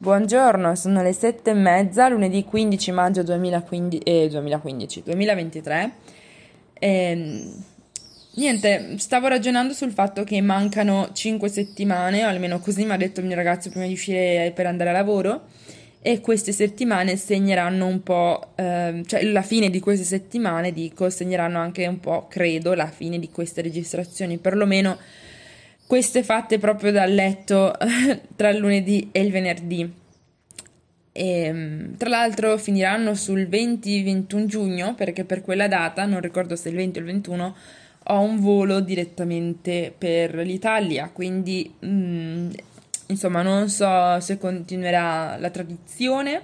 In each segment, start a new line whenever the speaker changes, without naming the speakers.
Buongiorno, sono le sette e mezza, lunedì 15 maggio 2015, eh, 2015 2023. E, niente, stavo ragionando sul fatto che mancano 5 settimane, o almeno così mi ha detto il mio ragazzo prima di uscire per andare a lavoro, e queste settimane segneranno un po', eh, cioè la fine di queste settimane, dico, segneranno anche un po', credo, la fine di queste registrazioni, perlomeno queste fatte proprio dal letto tra il lunedì e il venerdì. E, ehm, tra l'altro finiranno sul 20-21 giugno perché per quella data, non ricordo se il 20 o il 21, ho un volo direttamente per l'Italia, quindi mh, mm, insomma non so se continuerà la tradizione,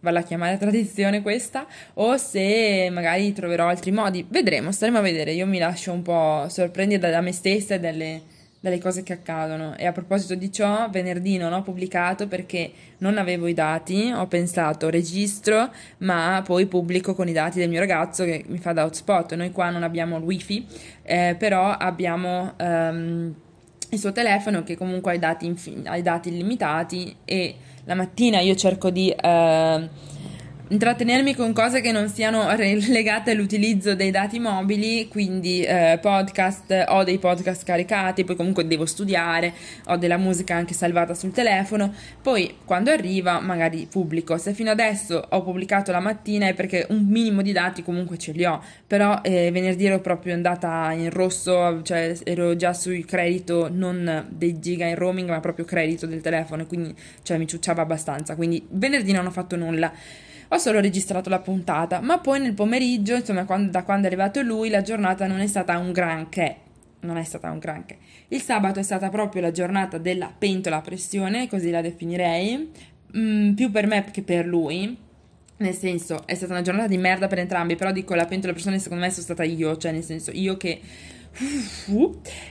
vale a chiamare tradizione questa, o se magari troverò altri modi. Vedremo, staremo a vedere. Io mi lascio un po' sorprendere da me stessa e dalle dalle cose che accadono. E a proposito di ciò, venerdì non ho pubblicato perché non avevo i dati, ho pensato registro, ma poi pubblico con i dati del mio ragazzo che mi fa da hotspot. Noi qua non abbiamo il wifi, eh, però abbiamo um, il suo telefono che comunque ha i dati, infin- ha i dati illimitati e la mattina io cerco di... Uh, intrattenermi con cose che non siano legate all'utilizzo dei dati mobili, quindi eh, podcast, ho dei podcast caricati, poi comunque devo studiare, ho della musica anche salvata sul telefono, poi quando arriva magari pubblico, se fino adesso ho pubblicato la mattina è perché un minimo di dati comunque ce li ho, però eh, venerdì ero proprio andata in rosso, cioè ero già sul credito non dei giga in roaming ma proprio credito del telefono, quindi cioè, mi ciucciava abbastanza, quindi venerdì non ho fatto nulla ho solo registrato la puntata, ma poi nel pomeriggio, insomma, quando, da quando è arrivato lui, la giornata non è stata un granché. Non è stata un granché. Il sabato è stata proprio la giornata della pentola a pressione, così la definirei, mm, più per me che per lui. Nel senso, è stata una giornata di merda per entrambi, però dico la pentola a pressione secondo me sono stata io, cioè nel senso io che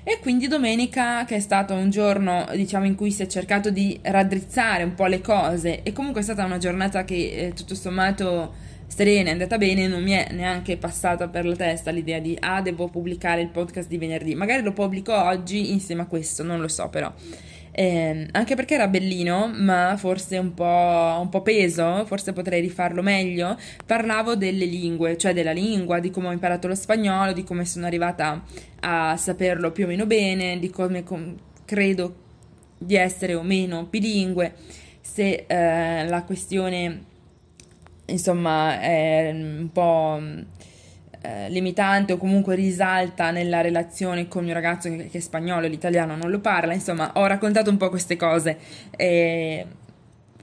e quindi domenica, che è stato un giorno, diciamo, in cui si è cercato di raddrizzare un po' le cose, e comunque è stata una giornata che eh, tutto sommato serena, è andata bene, non mi è neanche passata per la testa l'idea di ah, devo pubblicare il podcast di venerdì. Magari lo pubblico oggi insieme a questo, non lo so però. Eh, anche perché era bellino, ma forse un po', un po' peso, forse potrei rifarlo meglio. Parlavo delle lingue, cioè della lingua, di come ho imparato lo spagnolo, di come sono arrivata a saperlo più o meno bene, di come com- credo di essere o meno bilingue, se eh, la questione insomma è un po' Eh, limitante o comunque risalta nella relazione con il mio ragazzo che, che, è spagnolo e l'italiano non lo parla, insomma ho raccontato un po' queste cose. E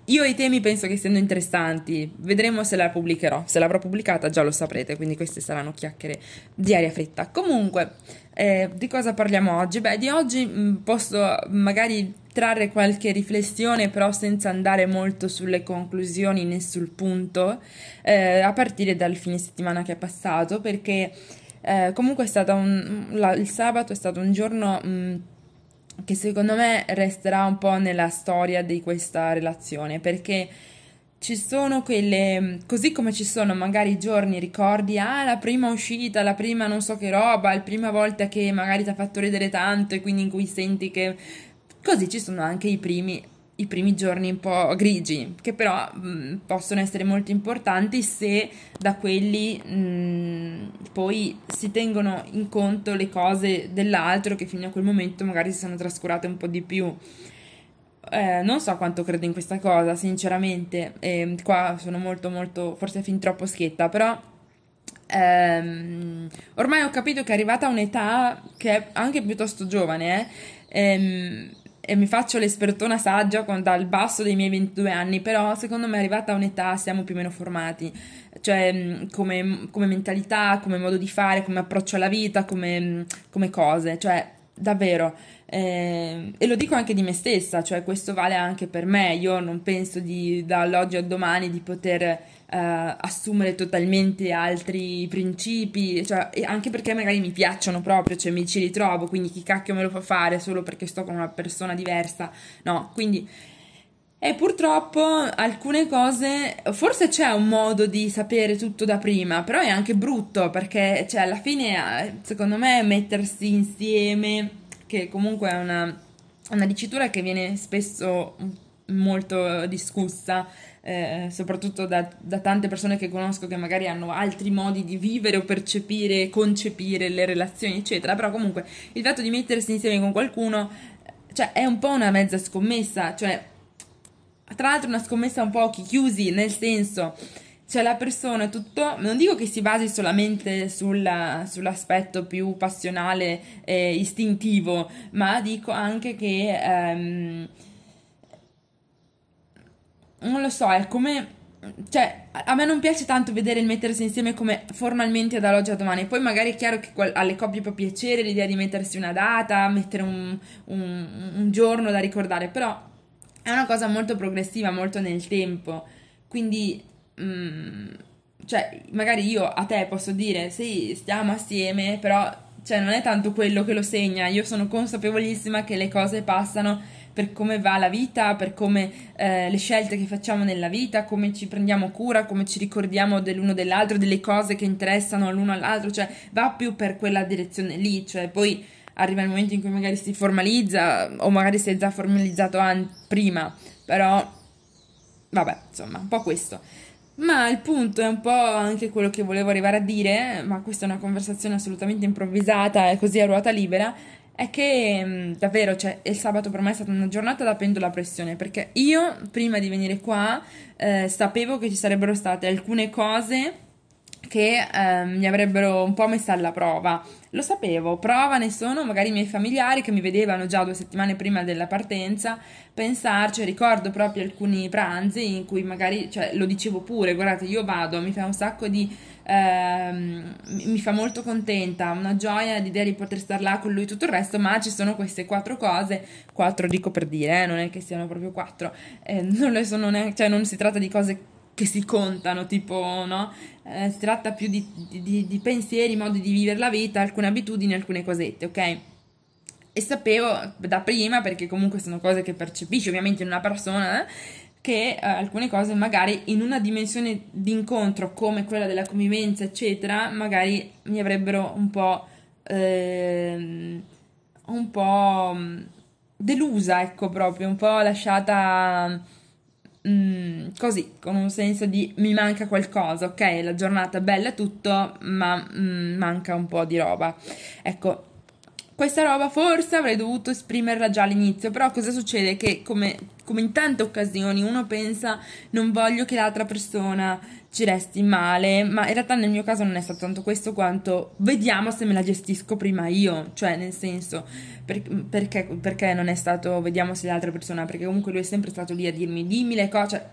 io i temi penso che siano interessanti, vedremo se la pubblicherò, se l'avrò pubblicata già lo saprete, quindi queste saranno chiacchiere di aria fritta. Comunque, eh, di cosa parliamo oggi? Beh, di oggi mm, posso magari trarre qualche riflessione, però senza andare molto sulle conclusioni né sul punto, eh, a partire dal fine settimana che è passato, perché eh, comunque un, la, il sabato è stato un giorno mh, mm, che secondo me resterà un po' nella storia di questa relazione, perché ci sono quelle, così come ci sono magari giorni, ricordi, ah, la prima uscita, la prima non so che roba, la prima volta che magari ti ha fatto ridere tanto e quindi in cui senti che... Così ci sono anche i primi, i primi giorni un po' grigi, che però mh, possono essere molto importanti se da quelli mh, poi si tengono in conto le cose dell'altro che fino a quel momento magari si sono trascurate un po' di più. Eh, non so quanto credo in questa cosa, sinceramente. Eh, qua sono molto, molto, forse fin troppo schietta, però ehm, ormai ho capito che è arrivata un'età che è anche piuttosto giovane, eh, ehm, e mi faccio l'espertona saggia con, dal basso dei miei 22 anni, però secondo me è arrivata un'età, siamo più o meno formati, cioè come, come mentalità, come modo di fare, come approccio alla vita, come, come cose, cioè davvero eh, e lo dico anche di me stessa, cioè questo vale anche per me. Io non penso di, dall'oggi al domani di poter eh, assumere totalmente altri principi, cioè, anche perché magari mi piacciono proprio, cioè mi ci ritrovo, quindi chi cacchio me lo fa fare solo perché sto con una persona diversa? No, quindi. E purtroppo alcune cose, forse c'è un modo di sapere tutto da prima, però è anche brutto perché, cioè, alla fine, eh, secondo me, mettersi insieme che comunque è una, una dicitura che viene spesso molto discussa, eh, soprattutto da, da, tante persone che conosco che magari hanno altri modi di vivere o percepire, concepire le relazioni, eccetera. Però comunque il fatto di mettersi insieme con qualcuno, cioè, è un po' una mezza scommessa, cioè, tra l'altro una scommessa un po' occhi chiusi, nel senso cioè la persona tutto, non dico che si basi solamente sulla, sull'aspetto più passionale e istintivo, ma dico anche che ehm, non lo so, è come cioè, a me non piace tanto vedere il mettersi insieme come formalmente dall'oggi a domani. Poi magari è chiaro che alle coppie può piacere l'idea di mettersi una data, mettere un, un, un giorno da ricordare, però è una cosa molto progressiva, molto nel tempo. Quindi mm, cioè, magari io a te posso dire sì, stiamo assieme, però cioè, non è tanto quello che lo segna. Io sono consapevolissima che le cose passano per come va la vita, per come eh, le scelte che facciamo nella vita, come ci prendiamo cura, come ci ricordiamo dell'uno dell'altro, delle cose che interessano l'uno all'altro, cioè va più per quella direzione lì, cioè poi arriva il momento in cui magari si formalizza o magari si è già formalizzato an- prima, però vabbè, insomma, un po' questo. Ma il punto è un po' anche quello che volevo arrivare a dire, ma questa è una conversazione assolutamente improvvisata e così a ruota libera, è che mm, davvero, cioè, il sabato per me è stata una giornata da pendola a pressione, perché io prima di venire qua eh, sapevo che ci sarebbero state alcune cose che eh, mi avrebbero un po' messa alla prova. Lo sapevo, prova ne sono magari i miei familiari che mi vedevano già due settimane prima della partenza pensarci, ricordo proprio alcuni pranzi in cui magari, cioè lo dicevo pure, guardate io vado, mi fa un sacco di, ehm, mi fa molto contenta, una gioia l'idea di poter star là con lui tutto il resto, ma ci sono queste quattro cose, quattro dico per dire, eh, non è che siano proprio quattro, eh, non, sono neanche, cioè non si tratta di cose che si contano, tipo, no? Eh, si tratta più di, di, di, pensieri, modi di vivere la vita, alcune abitudini, alcune cosette, ok? E sapevo da prima, perché comunque sono cose che percepisci ovviamente in una persona, eh, che eh, alcune cose magari in una dimensione di incontro come quella della convivenza, eccetera, magari mi avrebbero un po'... Ehm, un po' mm, delusa, ecco, proprio, un po' lasciata mm, così, con un senso di mi manca qualcosa, ok? La giornata è bella tutto, ma mm, manca un po' di roba. Ecco, questa roba forse avrei dovuto esprimerla già all'inizio, però cosa succede? Che come, come in tante occasioni uno pensa non voglio che l'altra persona ci resti male, ma in realtà nel mio caso non è stato tanto questo quanto vediamo se me la gestisco prima io, cioè nel senso per, perché, perché, non è stato vediamo se l'altra persona, perché comunque lui è sempre stato lì a dirmi dimmi le cose, cioè,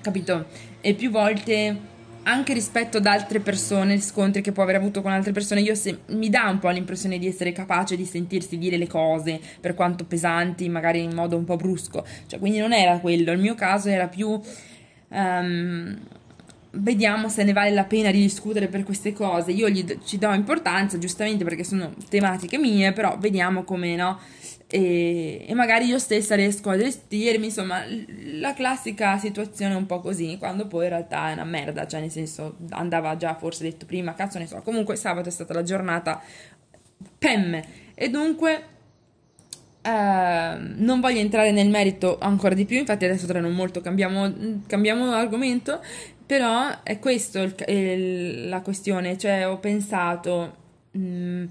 capito? E più volte anche rispetto ad altre persone, scontri che può aver avuto con altre persone, io se, mi dà un po' l'impressione di essere capace di sentirsi dire le cose, per quanto pesanti, magari in modo un po' brusco. Cioè, quindi non era quello, il mio caso era più... Um, vediamo se ne vale la pena di discutere per queste cose. Io gli, ci do importanza, giustamente perché sono tematiche mie, però vediamo come no? E, e, magari io stessa riesco a gestirmi, insomma, la classica situazione un po' così, quando poi in realtà è una merda, cioè nel senso andava già forse detto prima, cazzo ne so, comunque sabato è stata la giornata pemme. E dunque eh, non voglio entrare nel merito ancora di più, infatti adesso tra non molto cambiamo, cambiamo argomento, però è il, la questione, cioè ho pensato... Mh, mm,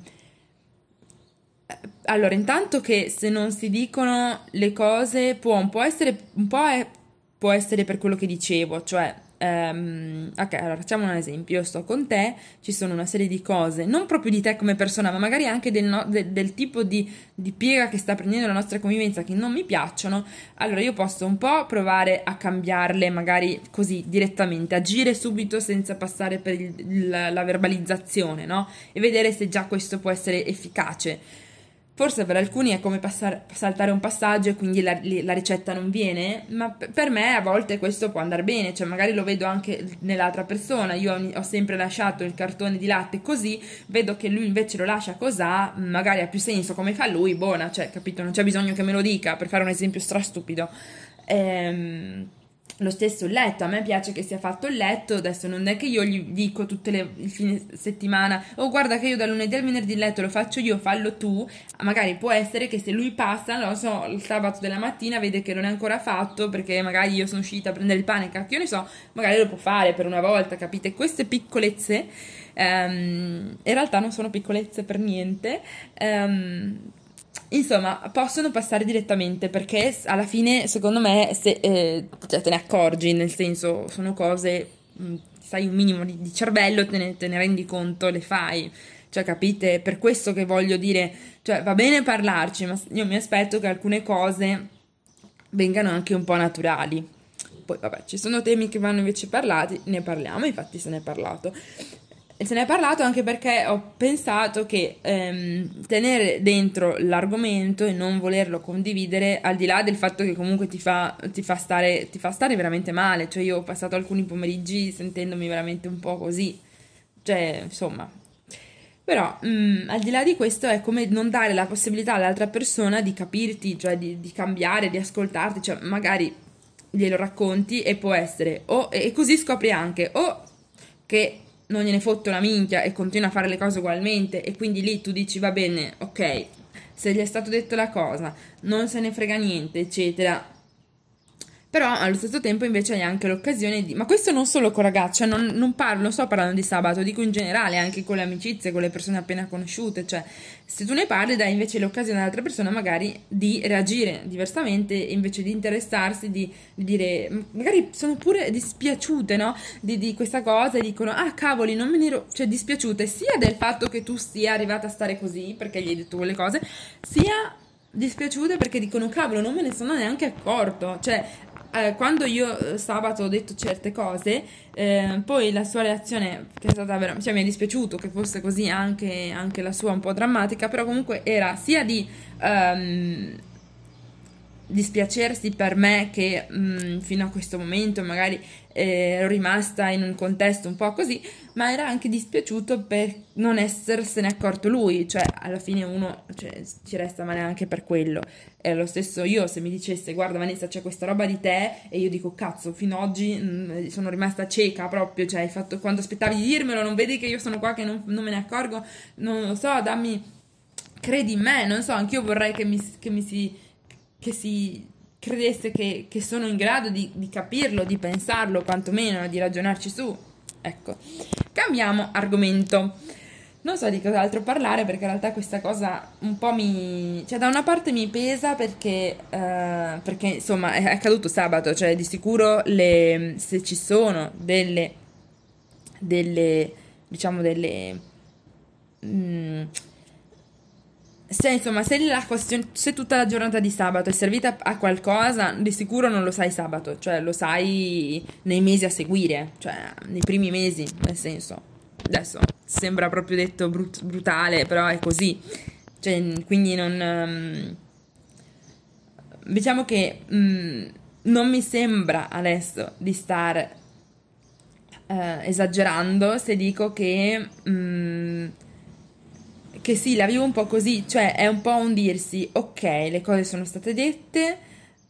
allora, intanto che se non si dicono le cose può un po' essere, un po' è, può essere per quello che dicevo, cioè Um, ok, allora facciamo un esempio. Io sto con te, ci sono una serie di cose, non proprio di te come persona, ma magari anche del, no, de, del tipo di, di, piega che sta prendendo la nostra convivenza che non mi piacciono. Allora io posso un po' provare a cambiarle, magari così direttamente, agire subito senza passare per il, la, la verbalizzazione, no? E vedere se già questo può essere efficace. Forse per alcuni è come passare, saltare un passaggio e quindi la, la, ricetta non viene, ma per me a volte questo può andare bene, cioè magari lo vedo anche nell'altra persona, io ho sempre lasciato il cartone di latte così, vedo che lui invece lo lascia così, magari ha più senso come fa lui, buona, cioè capito, non c'è bisogno che me lo dica per fare un esempio strastupido. Ehm lo stesso letto, a me piace che sia fatto il letto, adesso non è che io gli dico tutte le fine settimana, oh guarda che io da lunedì al venerdì il letto lo faccio io, fallo tu, magari può essere che se lui passa, non lo so, il sabato della mattina vede che non è ancora fatto perché magari io sono uscita a prendere il pane, cacchio ne so, magari lo può fare per una volta, capite? Queste piccolezze um, in realtà non sono piccolezze per niente, um, Insomma, possono passare direttamente perché alla fine, secondo me, se, eh, cioè, te ne accorgi, nel senso, sono cose, mh, mm, sai, un minimo di, di cervello, te ne, te ne, rendi conto, le fai. Cioè, capite? Per questo che voglio dire, cioè, va bene parlarci, ma io mi aspetto che alcune cose vengano anche un po' naturali. Poi, vabbè, ci sono temi che vanno invece parlati, ne parliamo, infatti se ne è parlato. Se ne è parlato anche perché ho pensato che ehm, tenere dentro l'argomento e non volerlo condividere, al di là del fatto che comunque ti fa, ti fa, stare, ti fa stare veramente male, cioè io ho passato alcuni pomeriggi sentendomi veramente un po' così, cioè insomma. Però mh, mm, al di là di questo è come non dare la possibilità all'altra persona di capirti, cioè di, di cambiare, di ascoltarti, cioè magari glielo racconti e può essere, o, e così scopri anche, o che non gliene fotte una minchia e continua a fare le cose ugualmente e quindi lì tu dici va bene, ok, se gli è stato detto la cosa, non se ne frega niente, eccetera, però allo stesso tempo invece hai anche l'occasione di... Ma questo non solo con ragazzi, cioè non, non, parlo, non sto parlando di sabato, dico in generale, anche con le amicizie, con le persone appena conosciute, cioè se tu ne parli dai invece l'occasione all'altra persona magari di reagire diversamente, invece di interessarsi, di, di dire, magari sono pure dispiaciute, no? Di, di, questa cosa e dicono, ah cavoli, non me ne ero, cioè dispiaciute sia del fatto che tu sia arrivata a stare così, perché gli hai detto quelle cose, sia dispiaciute perché dicono cavolo non me ne sono neanche accorto cioè eh, quando io eh, sabato ho detto certe cose, eh, poi la sua reazione, che è stata veramente, cioè mi è dispiaciuto che fosse così anche, anche, la sua un po' drammatica, però comunque era sia di um, dispiacersi per me che um, fino a questo momento magari eh, ero rimasta in un contesto un po' così, ma era anche dispiaciuto per non essersene accorto lui, cioè alla fine uno cioè, ci resta male anche per quello. È lo stesso io se mi dicesse guarda Vanessa c'è questa roba di te e io dico cazzo fino ad oggi mh, mm, sono rimasta cieca proprio, cioè hai fatto quando aspettavi di dirmelo, non vedi che io sono qua che non, non me ne accorgo, non lo so, dammi credi in me, non so, anch'io vorrei che mi, che mi si che si credesse che, che sono in grado di, di, capirlo, di pensarlo, quantomeno di ragionarci su. Ecco, cambiamo argomento. Non so di cos'altro parlare perché in realtà questa cosa un po' mi... cioè da una parte mi pesa perché, uh, perché insomma è accaduto sabato, cioè di sicuro le, se ci sono delle, delle diciamo delle... Mm, se insomma, se, la se tutta la giornata di sabato è servita a qualcosa, di sicuro non lo sai sabato, cioè lo sai nei mesi a seguire, cioè nei primi mesi, nel senso. Adesso sembra proprio detto brut- brutale, però è così. Cioè, quindi non. Um, diciamo che um, non mi sembra adesso di star uh, esagerando se dico che. Um, che sì, la vivo un po' così, cioè è un po' un dirsi, ok, le cose sono state dette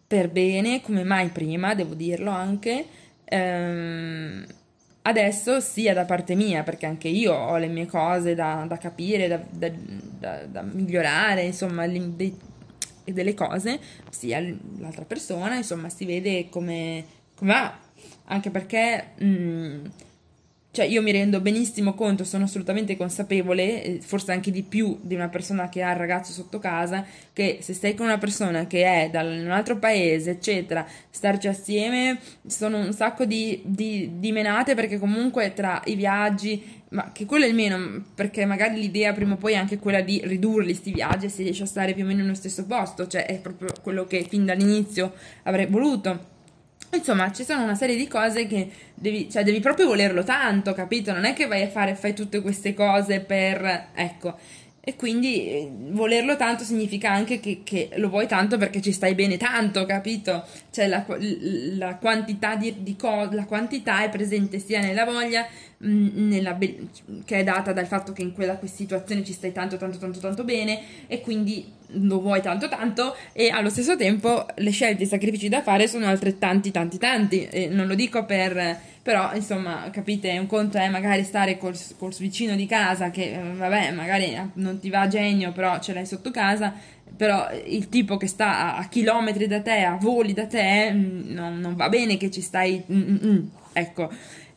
per bene, come mai prima, devo dirlo anche. Ehm, adesso sia da parte mia, perché anche io ho le mie cose da, da capire, da, da, da, migliorare, insomma, dei, delle cose, sia l'altra persona, insomma, si vede come, come va, anche perché... Mh, mm, cioè io mi rendo benissimo conto, sono assolutamente consapevole, forse anche di più di una persona che ha il ragazzo sotto casa, che se stai con una persona che è da un altro paese, eccetera, starci assieme sono un sacco di, di, di menate perché comunque tra i viaggi, ma che quello è il meno, perché magari l'idea prima o poi è anche quella di ridurli sti viaggi e si riesce a stare più o meno nello stesso posto, cioè è proprio quello che fin dall'inizio avrei voluto Insomma, ci sono una serie di cose che devi, cioè, devi proprio volerlo tanto, capito? Non è che vai a fare, fai tutte queste cose per, ecco. E quindi eh, volerlo tanto significa anche che, che, lo vuoi tanto perché ci stai bene tanto, capito? Cioè la, la quantità di, di cose, la quantità è presente sia nella voglia mh, nella be- che è data dal fatto che in quella situazione ci stai tanto tanto tanto tanto bene e quindi lo vuoi tanto tanto e allo stesso tempo le scelte e i sacrifici da fare sono altrettanti tanti tanti e non lo dico per però insomma capite un conto è magari stare col, col vicino di casa che eh, vabbè magari non ti va a genio però ce l'hai sotto casa però il tipo che sta a, a chilometri da te a voli da te mm, non, non va bene che ci stai mm, mm, mm, ecco.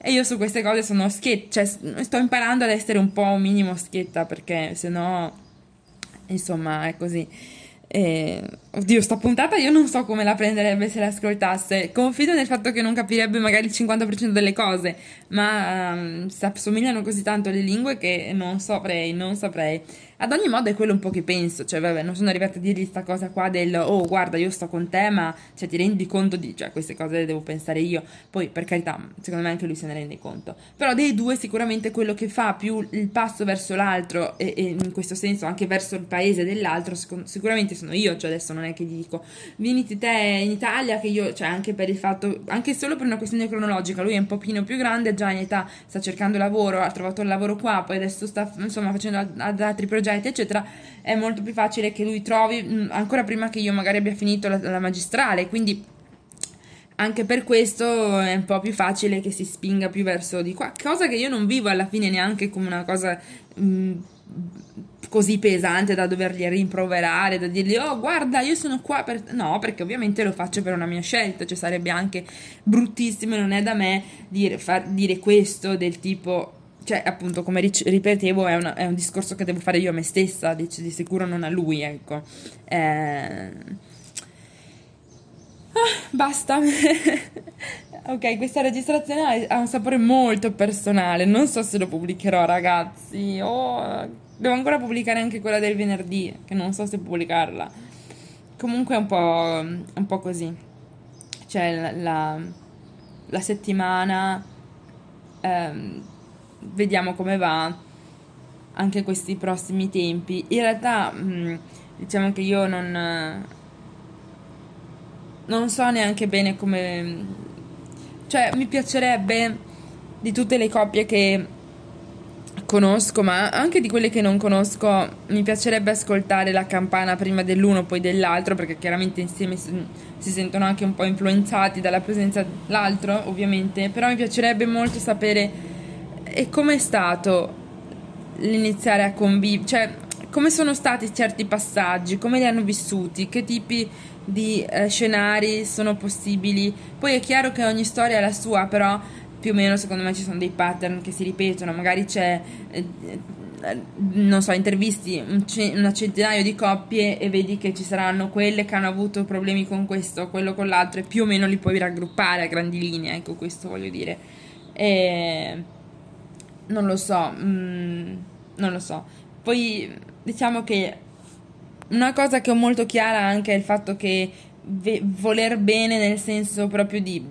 E io su queste cose sono schietta cioè sto imparando ad essere un po' un minimo schietta perché se no insomma è così e, oddio, sta puntata io non so come la prenderebbe se l'ascoltasse. Confido nel fatto che non capirebbe magari il 50% delle cose, ma um, si assomigliano così tanto le lingue che non saprei, non saprei. Ad ogni modo è quello un po' che penso, cioè vabbè, non sono arrivata a dirgli sta cosa qua del oh guarda io sto con te, ma cioè, ti rendi conto di, cioè queste cose le devo pensare io, poi per carità, secondo me anche lui se ne rende conto. Però dei due sicuramente quello che fa più il passo verso l'altro e, e in questo senso anche verso il paese dell'altro, sicur- sicuramente sono io, cioè adesso non è che gli dico vieniti te in Italia che io, cioè anche per il fatto, anche solo per una questione cronologica, lui è un pochino più grande, già in età sta cercando lavoro, ha trovato il lavoro qua, poi adesso sta insomma facendo ad altri progetti eccetera, è molto più facile che lui trovi ancora prima che io magari abbia finito la, la magistrale, quindi anche per questo è un po' più facile che si spinga più verso di qua, cosa che io non vivo alla fine neanche come una cosa mh, così pesante da dovergli rimproverare, da dirgli oh guarda io sono qua per... No, perché ovviamente lo faccio per una mia scelta, cioè sarebbe anche bruttissimo, non è da me dire, far, dire questo del tipo cioè, appunto, come ripetevo, è, una, è, un discorso che devo fare io a me stessa, di, di sicuro non a lui, ecco. Eh... Ah, basta. ok, questa registrazione ha un sapore molto personale. Non so se lo pubblicherò, ragazzi. Oh, devo ancora pubblicare anche quella del venerdì, che non so se pubblicarla. Comunque è un po', un po così. Cioè, la, la, la settimana. Ehm, vediamo come va anche questi prossimi tempi. In realtà, mm, diciamo che io non, non so neanche bene come. Cioè, mi piacerebbe di tutte le coppie che conosco, ma anche di quelle che non conosco, mi piacerebbe ascoltare la campana prima dell'uno, poi dell'altro, perché chiaramente insieme si, sentono anche un po' influenzati dalla presenza dell'altro, ovviamente. Però mi piacerebbe molto sapere e com'è stato l'iniziare a convivere? Cioè, come sono stati certi passaggi? Come li hanno vissuti? Che tipi di eh, scenari sono possibili? Poi è chiaro che ogni storia è la sua, però più o meno secondo me ci sono dei pattern che si ripetono. Magari c'è... Eh, non so, intervisti un, c- un centinaio di coppie e vedi che ci saranno quelle che hanno avuto problemi con questo, quello con l'altro e più o meno li puoi raggruppare a grandi linee, ecco questo voglio dire. E non lo so, mm, non lo so. Poi diciamo che una cosa che ho molto chiara anche è il fatto che voler bene nel senso proprio di,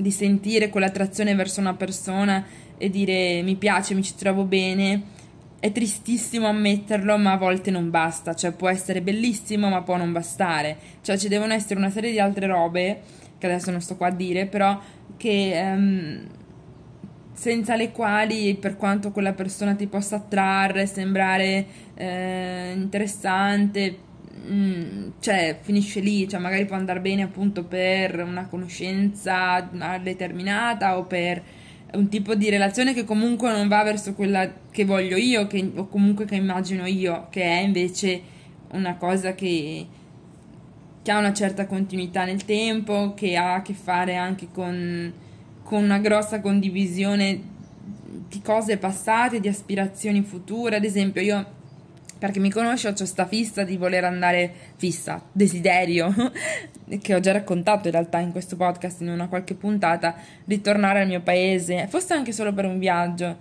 di sentire quell'attrazione verso una persona e dire mi piace, mi ci trovo bene. È tristissimo ammetterlo, ma a volte non basta. Cioè, può essere bellissimo, ma può non bastare. Cioè, ci devono essere una serie di altre robe, che adesso non sto qua a dire, però che um, senza le quali, per quanto quella persona ti possa attrarre, sembrare eh, interessante, mh, mm, cioè finisce lì, cioè magari può andare bene appunto per una conoscenza determinata o per un tipo di relazione che comunque non va verso quella che voglio io che, o comunque che immagino io, che è invece una cosa che, che ha una certa continuità nel tempo, che ha a che fare anche con con una grossa condivisione di cose passate, di aspirazioni future. Ad esempio, io, perché mi conosce, ho questa fissa di voler andare fissa, desiderio, che ho già raccontato in realtà in questo podcast, in una qualche puntata, ritornare al mio paese, forse anche solo per un viaggio.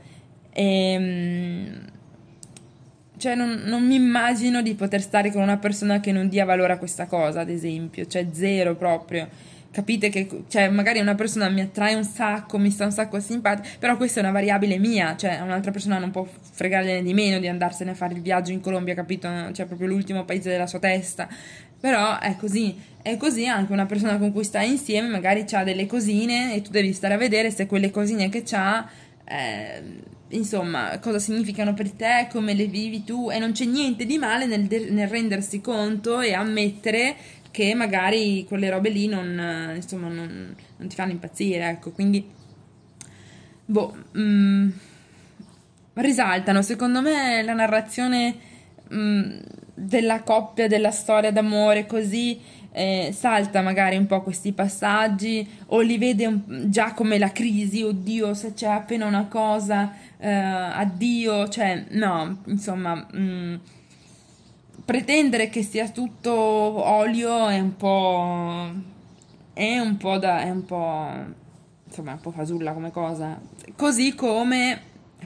E, ehm, cioè non, non, mi immagino di poter stare con una persona che non dia valore a questa cosa, ad esempio, cioè zero proprio capite che cioè, magari una persona mi attrae un sacco, mi sta un sacco simpatica, però questa è una variabile mia, cioè un'altra persona non può fregargliene di meno di andarsene a fare il viaggio in Colombia, capito? Cioè proprio l'ultimo paese della sua testa. Però è così, è così anche una persona con cui stai insieme magari ha delle cosine e tu devi stare a vedere se quelle cosine che ha eh, insomma, cosa significano per te, come le vivi tu e non c'è niente di male nel, nel rendersi conto e ammettere che magari quelle robe lì non, insomma, non, non ti fanno impazzire, ecco, quindi boh, mm, risaltano, secondo me la narrazione mm, della coppia, della storia d'amore così eh, salta magari un po' questi passaggi o li vede un, già come la crisi, oddio se c'è appena una cosa, eh, addio, cioè no, insomma, mh, mm, pretendere che sia tutto olio è un po'... è un po' da... è un po'... insomma, è un po' fasulla come cosa. Così come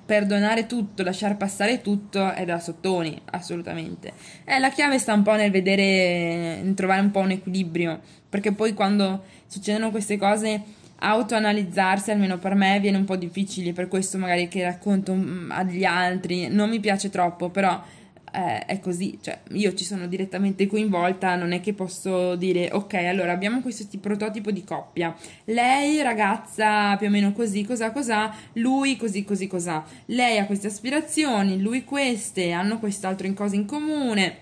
perdonare tutto, lasciar passare tutto è da sottoni, assolutamente. Eh, la chiave sta un po' nel vedere, nel trovare un po' un equilibrio, perché poi quando succedono queste cose autoanalizzarsi, almeno per me, viene un po' difficile, per questo magari che racconto mm, agli altri, non mi piace troppo, però eh, è così, cioè io ci sono direttamente coinvolta, non è che posso dire ok, allora abbiamo questo tipo, prototipo di coppia, lei ragazza più o meno così, cos'ha cos'ha, lui così così cos'ha, lei ha queste aspirazioni, lui queste, hanno quest'altro in cosa in comune.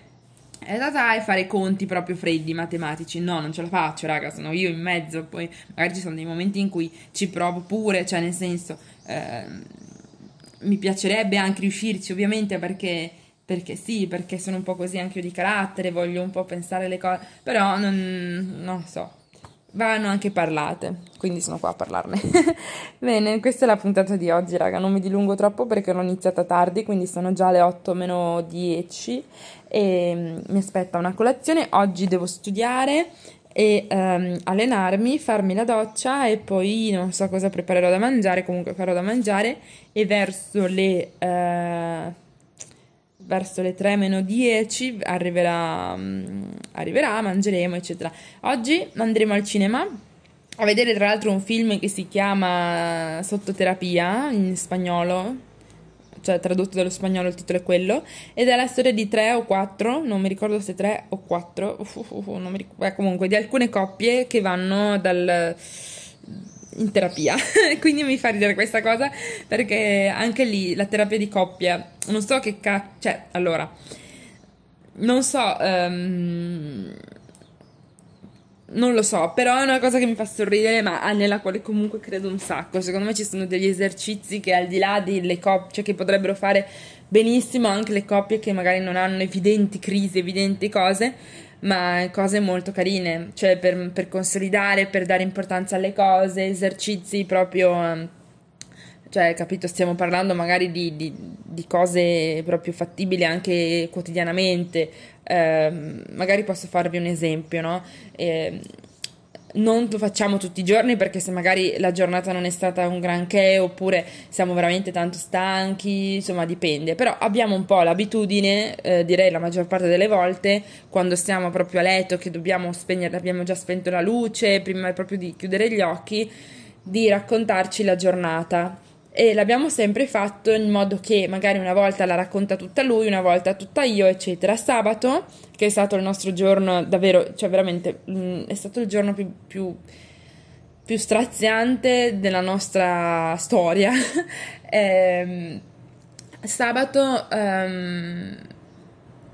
E da dai fare conti proprio freddi matematici. No, non ce la faccio, raga, sono io in mezzo. Poi magari ci sono dei momenti in cui ci provo pure, cioè nel senso, eh, mi piacerebbe anche riuscirci, ovviamente, perché perché sì, perché sono un po' così anche io di carattere, voglio un po' pensare le cose, però non, non so, vanno anche parlate, quindi sono qua a parlarne. Bene, questa è la puntata di oggi, raga, non mi dilungo troppo perché l'ho iniziata tardi, quindi sono già le 8 meno 10 e mm, mi aspetta una colazione, oggi devo studiare e um, allenarmi, farmi la doccia e poi non so cosa preparerò da mangiare, comunque farò da mangiare. E verso le... Uh, verso le 3 meno 10 arriverà, um, arriverà, mangeremo, eccetera. Oggi andremo al cinema a vedere tra l'altro un film che si chiama Sottoterapia in spagnolo, cioè tradotto dallo spagnolo il titolo è quello, ed è la storia di tre o quattro, non mi ricordo se tre o quattro, uh, uh, uh, non mi ricordo, eh, comunque di alcune coppie che vanno dal in terapia. Quindi mi fa ridere questa cosa perché anche lì la terapia di coppia, non so che cazzo, cioè, allora, non so, um, non lo so, però è una cosa che mi fa sorridere, ma nella quale comunque credo un sacco. Secondo me ci sono degli esercizi che al di là delle coppie, cioè che potrebbero fare benissimo anche le coppie che magari non hanno evidenti crisi, evidenti cose, ma cose molto carine, cioè per, per consolidare, per dare importanza alle cose, esercizi proprio ehm, cioè, capito, stiamo parlando magari di, di, di cose proprio fattibili anche quotidianamente. Eh, magari posso farvi un esempio, no? Eh, non lo facciamo tutti i giorni perché se magari la giornata non è stata un granché oppure siamo veramente tanto stanchi, insomma dipende, però abbiamo un po' l'abitudine, eh, direi la maggior parte delle volte, quando stiamo proprio a letto che dobbiamo spegnere, abbiamo già spento la luce, prima proprio di chiudere gli occhi, di raccontarci la giornata e l'abbiamo sempre fatto in modo che magari una volta la racconta tutta lui, una volta tutta io, eccetera. Sabato, che è stato il nostro giorno davvero, cioè veramente mh, mm, è stato il giorno più, più, più straziante della nostra storia. eh, sabato um,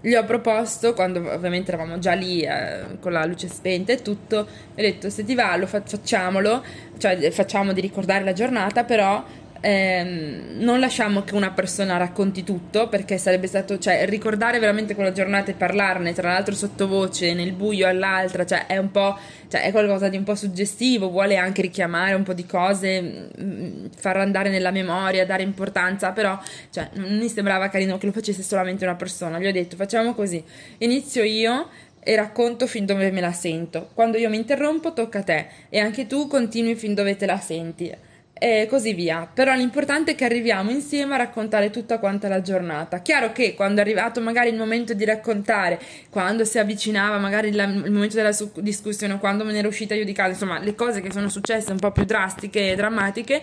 gli ho proposto, quando ovviamente eravamo già lì eh, con la luce spenta e tutto, ho detto se ti va lo fa- facciamolo, cioè facciamo di ricordare la giornata, però ehm, non lasciamo che una persona racconti tutto perché sarebbe stato, cioè, ricordare veramente quella giornata e parlarne, tra l'altro sottovoce, nel buio all'altra, cioè, è un po', cioè, è qualcosa di un po' suggestivo, vuole anche richiamare un po' di cose, mh, mm, far andare nella memoria, dare importanza, però, cioè, non mi sembrava carino che lo facesse solamente una persona. Gli ho detto, facciamo così, inizio io e racconto fin dove me la sento. Quando io mi interrompo tocca a te e anche tu continui fin dove te la senti e così via. Però l'importante è che arriviamo insieme a raccontare tutta quanta la giornata. Chiaro che quando è arrivato magari il momento di raccontare, quando si avvicinava magari la, il momento della su- discussione, quando me ne ero uscita io di casa, insomma, le cose che sono successe un po' più drastiche e drammatiche,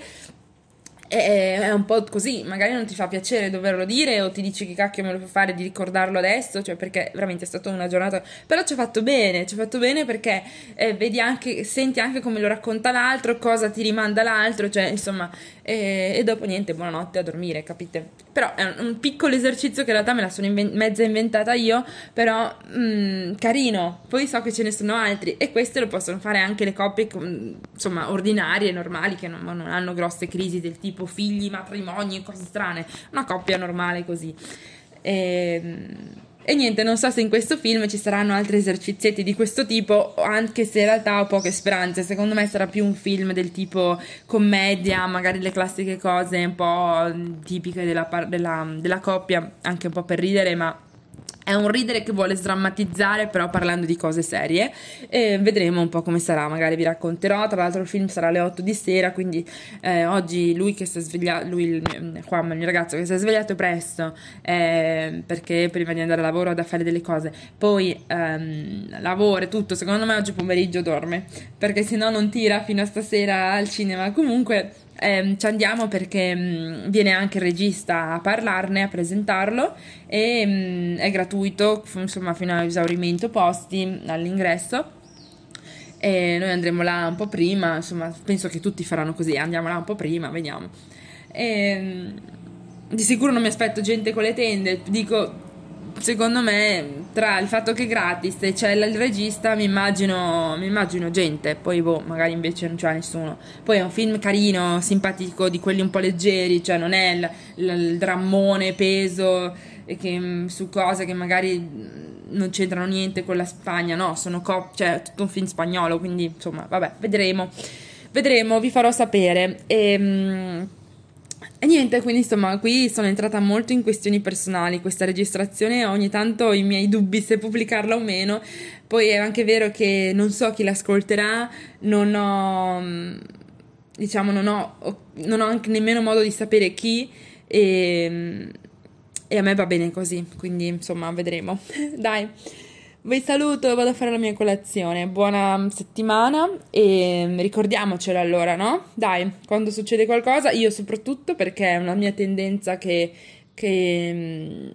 è un po' così, magari non ti fa piacere doverlo dire o ti dici che cacchio me lo fa fare di ricordarlo adesso, cioè perché veramente è stata una giornata, però ci ha fatto bene, ci ha fatto bene perché eh, vedi anche, senti anche come lo racconta l'altro, cosa ti rimanda l'altro, cioè insomma, eh, e dopo niente, buonanotte a dormire, capite? Però è un, piccolo esercizio che in realtà me la sono inven- mezza inventata io, però mh, mm, carino, poi so che ce ne sono altri e questo lo possono fare anche le coppie, insomma, ordinarie, normali, che non, non hanno grosse crisi del tipo figli, matrimoni, cose strane, una coppia normale così. Ehm, e, niente, non so se in questo film ci saranno altri esercizietti di questo tipo, anche se in realtà ho poche speranze. Secondo me sarà più un film del tipo commedia, magari le classiche cose un po' tipiche della, della, della coppia, anche un po' per ridere, ma è un ridere che vuole sdrammatizzare, però parlando di cose serie. E vedremo un po' come sarà. Magari vi racconterò. Tra l'altro, il film sarà alle 8 di sera. Quindi, eh, oggi lui che si è svegliato, lui, il, Juan, il mio ragazzo, che si è svegliato presto eh, perché prima di andare a lavoro ha da fare delle cose. Poi ehm, lavora e tutto. Secondo me, oggi pomeriggio dorme perché se no non tira fino a stasera al cinema. Comunque eh, ci andiamo perché mh, mm, viene anche il regista a parlarne, a presentarlo e mh, mm, è gratuito, insomma fino all'esaurimento posti all'ingresso e noi andremo là un po' prima, insomma penso che tutti faranno così, andiamo là un po' prima, vediamo. E, mh, di sicuro non mi aspetto gente con le tende, dico secondo me, tra il fatto che è gratis e c'è il regista, mi immagino, mi immagino gente. Poi, boh, magari invece non c'è nessuno. Poi è un film carino, simpatico, di quelli un po' leggeri, cioè non è il, il, il drammone peso che, mm, su cose che magari non c'entrano niente con la Spagna, no, sono co- cioè tutto un film spagnolo, quindi insomma, vabbè, vedremo. Vedremo, vi farò sapere. E, ehm, e niente, quindi insomma, qui sono entrata molto in questioni personali. Questa registrazione ogni tanto ho i miei dubbi se pubblicarla o meno. Poi è anche vero che non so chi l'ascolterà, non ho, diciamo, non ho, non ho nemmeno modo di sapere chi. E, e a me va bene così, quindi insomma, vedremo. Dai. Vi saluto, vado a fare la mia colazione. Buona settimana e ricordiamocelo allora, no? Dai, quando succede qualcosa, io soprattutto perché è una mia tendenza che, che,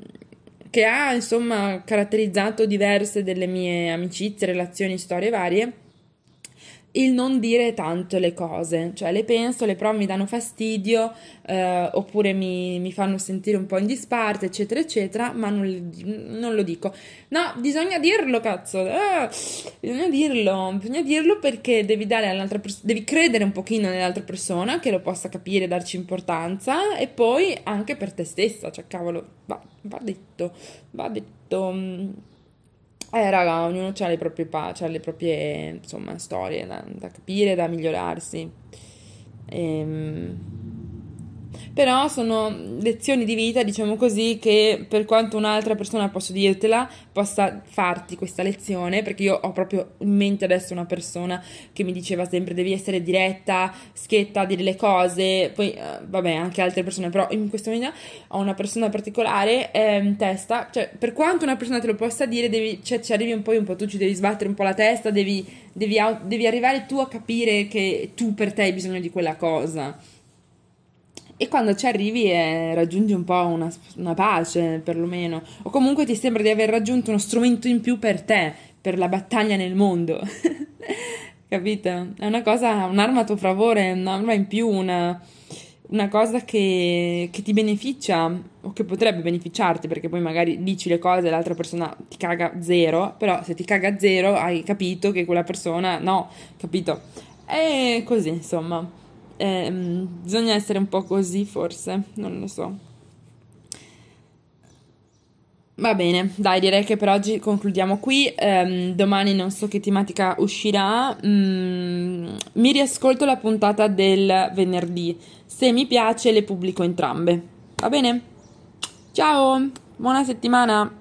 che ha insomma caratterizzato diverse delle mie amicizie, relazioni, storie varie il non dire tanto le cose, cioè le penso, le provo, mi danno fastidio eh, oppure mi, mi, fanno sentire un po' in disparte, eccetera, eccetera, ma non, non lo dico. No, bisogna dirlo, cazzo, eh, bisogna dirlo, bisogna dirlo perché devi dare all'altra persona, devi credere un pochino nell'altra persona che lo possa capire, darci importanza e poi anche per te stessa, cioè cavolo, va, va detto, va detto eh, raga, ognuno ha le proprie, pa- ha le proprie insomma, storie da, da capire, da migliorarsi. Ehm però sono lezioni di vita, diciamo così, che per quanto un'altra persona possa dirtela, possa farti questa lezione, perché io ho proprio in mente adesso una persona che mi diceva sempre devi essere diretta, schietta, dire le cose, poi eh, vabbè anche altre persone, però in questo momento ho una persona particolare eh, in testa, cioè per quanto una persona te lo possa dire, devi, cioè, ci arrivi un po', un po', tu ci devi sbattere un po' la testa, devi, devi, devi arrivare tu a capire che tu per te hai bisogno di quella cosa e quando ci arrivi eh, raggiungi un po' una, una, pace, perlomeno, o comunque ti sembra di aver raggiunto uno strumento in più per te, per la battaglia nel mondo. Capito? È una cosa, un'arma a tuo favore, un'arma in più, una, una cosa che, che, ti beneficia o che potrebbe beneficiarti perché poi magari dici le cose e l'altra persona ti caga zero, però se ti caga zero hai capito che quella persona no, capito? E così, insomma eh, bisogna essere un po' così forse, non lo so. Va bene, dai, direi che per oggi concludiamo qui. Um, domani non so che tematica uscirà. Mm, mi riascolto la puntata del venerdì. Se mi piace, le pubblico entrambe. Va bene? Ciao, buona settimana.